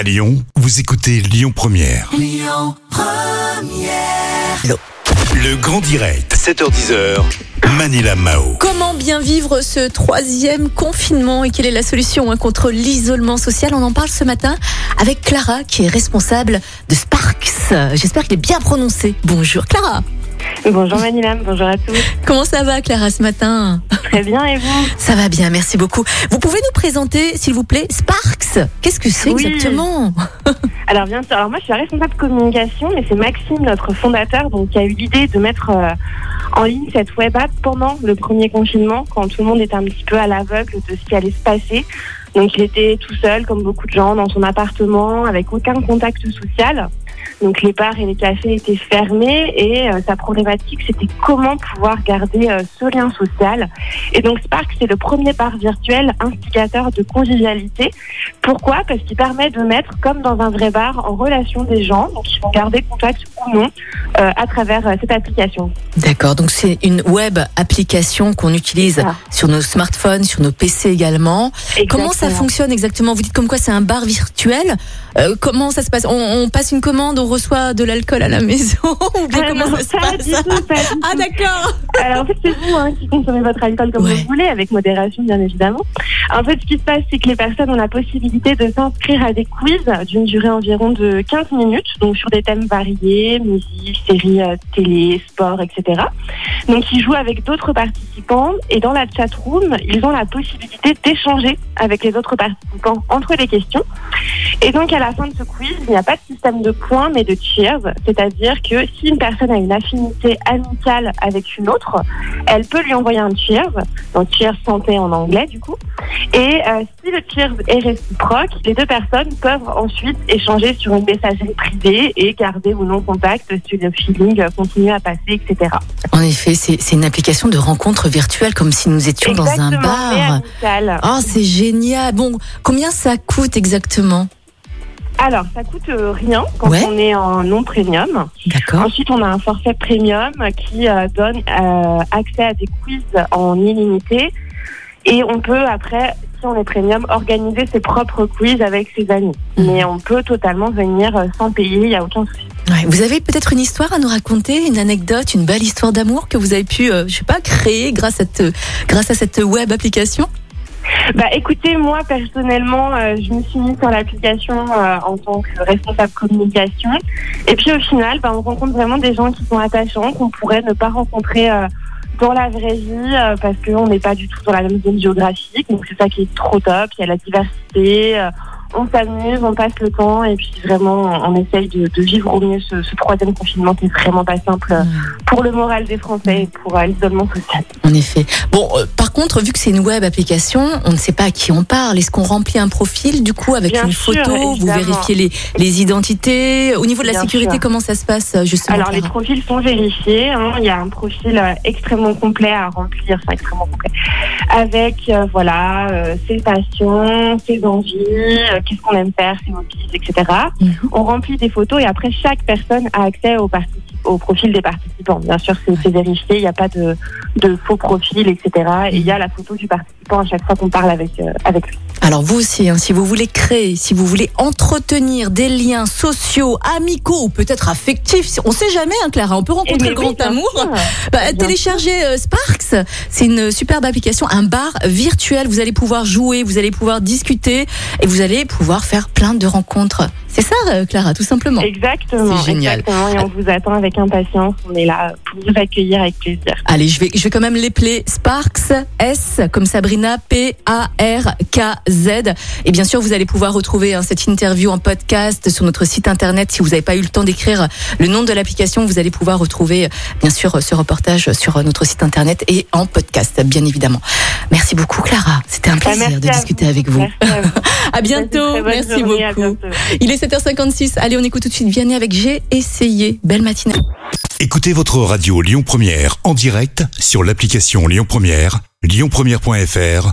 À Lyon, vous écoutez Lyon Première. Le grand direct, 7h10h, Manila Mao. Comment bien vivre ce troisième confinement et quelle est la solution hein, contre l'isolement social? On en parle ce matin avec Clara qui est responsable de Sparks. J'espère qu'il est bien prononcé. Bonjour Clara. Bonjour Manilam, bonjour à tous. Comment ça va Clara ce matin Très bien et vous Ça va bien, merci beaucoup. Vous pouvez nous présenter s'il vous plaît Sparks Qu'est-ce que c'est Oui. exactement Alors bien sûr, alors moi je suis la responsable communication, mais c'est Maxime, notre fondateur, donc qui a eu l'idée de mettre euh, en ligne cette web app pendant le premier confinement, quand tout le monde était un petit peu à l'aveugle de ce qui allait se passer. Donc il était tout seul, comme beaucoup de gens, dans son appartement, avec aucun contact social. Donc les bars et les cafés étaient fermés et euh, sa problématique c'était comment pouvoir garder euh, ce lien social. Et donc Spark c'est le premier bar virtuel instigateur de convivialité. Pourquoi? Parce qu'il permet de mettre comme dans un vrai bar en relation des gens, donc ils vont garder contact ou non euh, à travers euh, cette application. D'accord, donc c'est une web application qu'on utilise sur nos smartphones, sur nos PC également. Comment ça fonctionne exactement? Vous dites comme quoi c'est un bar virtuel. Euh, comment ça se passe? On, on passe une commande, on reçoit de l'alcool à la maison ou bien Ah comment non, ça se pas passe? tout, Ah d'accord. Alors en fait c'est vous hein, qui consommez votre alcool comme Ouais. vous voulez, avec modération bien évidemment. En fait ce qui se passe c'est que les personnes ont la possibilité de s'inscrire à des quiz d'une durée environ de 15 minutes, donc sur des thèmes variés, musique, séries, euh, télé, sport, etc. Donc ils jouent avec d'autres participants et dans la chat room ils ont la possibilité d'échanger avec les autres participants entre les questions. Et donc à la fin de ce quiz il n'y a pas de système de points mais de cheers, c'est-à-dire que si une personne a une affinité amicale avec une autre, elle peut lui envoyer un cheers, donc cheers santé en anglais du coup. Et euh, si le cheers est réciproque, les deux personnes peuvent ensuite échanger sur une messagerie privée et garder ou non contact si le feeling continue à passer, etc. En effet, c'est une application de rencontre virtuelle comme si nous étions dans un bar. Oh, c'est génial. Bon, combien ça coûte exactement? Alors, ça coûte euh, rien quand Ouais. on est en non premium. D'accord. Ensuite, on a un forfait premium qui euh, donne euh, accès à des quiz en illimité. Et on peut, après, si on est premium, organiser ses propres quiz avec ses amis. Mhm. Mais on peut totalement venir sans payer, il n'y a aucun souci. Ouais, Vous avez peut-être une histoire à nous raconter, une anecdote, une belle histoire d'amour que vous avez pu, euh, je sais pas, créer grâce à, cette- grâce à cette web application? Bah écoutez, moi personnellement, euh, je me suis mise sur l'application euh, en tant que responsable communication. Et puis au final, bah, on rencontre vraiment des gens qui sont attachants, qu'on pourrait ne pas rencontrer euh, dans la vraie vie, euh, parce qu'on n'est pas du tout dans la même zone géographique. Donc c'est ça qui est trop top, il y a la diversité. euh, on s'amuse, on passe le temps et puis vraiment on essaye de, de vivre au mieux ce, ce troisième confinement qui est vraiment pas simple euh, pour le moral des Français et pour l'isolement social. En effet. Bon, contre, vu que c'est une web application, on ne sait pas à qui on parle. Est-ce qu'on remplit un profil du coup avec Bien une sûr, photo Vous vérifiez les, les identités? Au niveau de la Bien sécurité, sûr. comment ça se passe euh, justement Alors les profils sont vérifiés. hein. Il y a un profil euh, extrêmement complet à remplir, enfin extrêmement complet, avec euh, voilà euh, ses passions, ses envies, euh, qu'est-ce qu'on aime faire, ses hobbies, etc. Mhm. On remplit des photos et après chaque personne a accès au, particip- au profil des participants. Bien sûr, c'est vérifié. Il n'y a pas de, de faux profils, etc. Et il y a la photo du participant à chaque fois qu'on parle avec euh, avec lui. Alors vous aussi, hein, si vous voulez créer, si vous voulez entretenir des liens sociaux, amicaux ou peut-être affectifs, on sait jamais, hein, Clara, on peut Et rencontrer le grand bien amour. sûr. Bah, téléchargez euh, Sparks, c'est une superbe application, un bar virtuel. Vous allez pouvoir jouer, vous allez pouvoir discuter et vous allez pouvoir faire plein de rencontres. C'est ça, euh, Clara, tout simplement. Exactement. C'est génial. Exactement. Et on vous attend avec impatience. On est là pour vous accueillir avec plaisir. Allez, je vais, je vais quand même l'épeler Sparks, S comme Sabrina, P-A-R-K-Z. Et bien sûr, vous allez pouvoir retrouver hein, cette interview en podcast sur notre site internet. Si vous n'avez pas eu le temps d'écrire le nom de l'application, vous allez pouvoir retrouver, bien sûr, ce reportage sur notre site internet et en podcast, bien évidemment. Merci beaucoup, Clara. C'était un Bah, plaisir merci de discuter avec vous. Merci à vous. À bientôt. Merci journée. Beaucoup. bientôt. Il est 7h56. Allez, on écoute tout de suite Vianney avec J'ai essayé. Belle matinée. Écoutez votre radio Lyon Première en direct sur l'application Lyon Première, lyonpremière.fr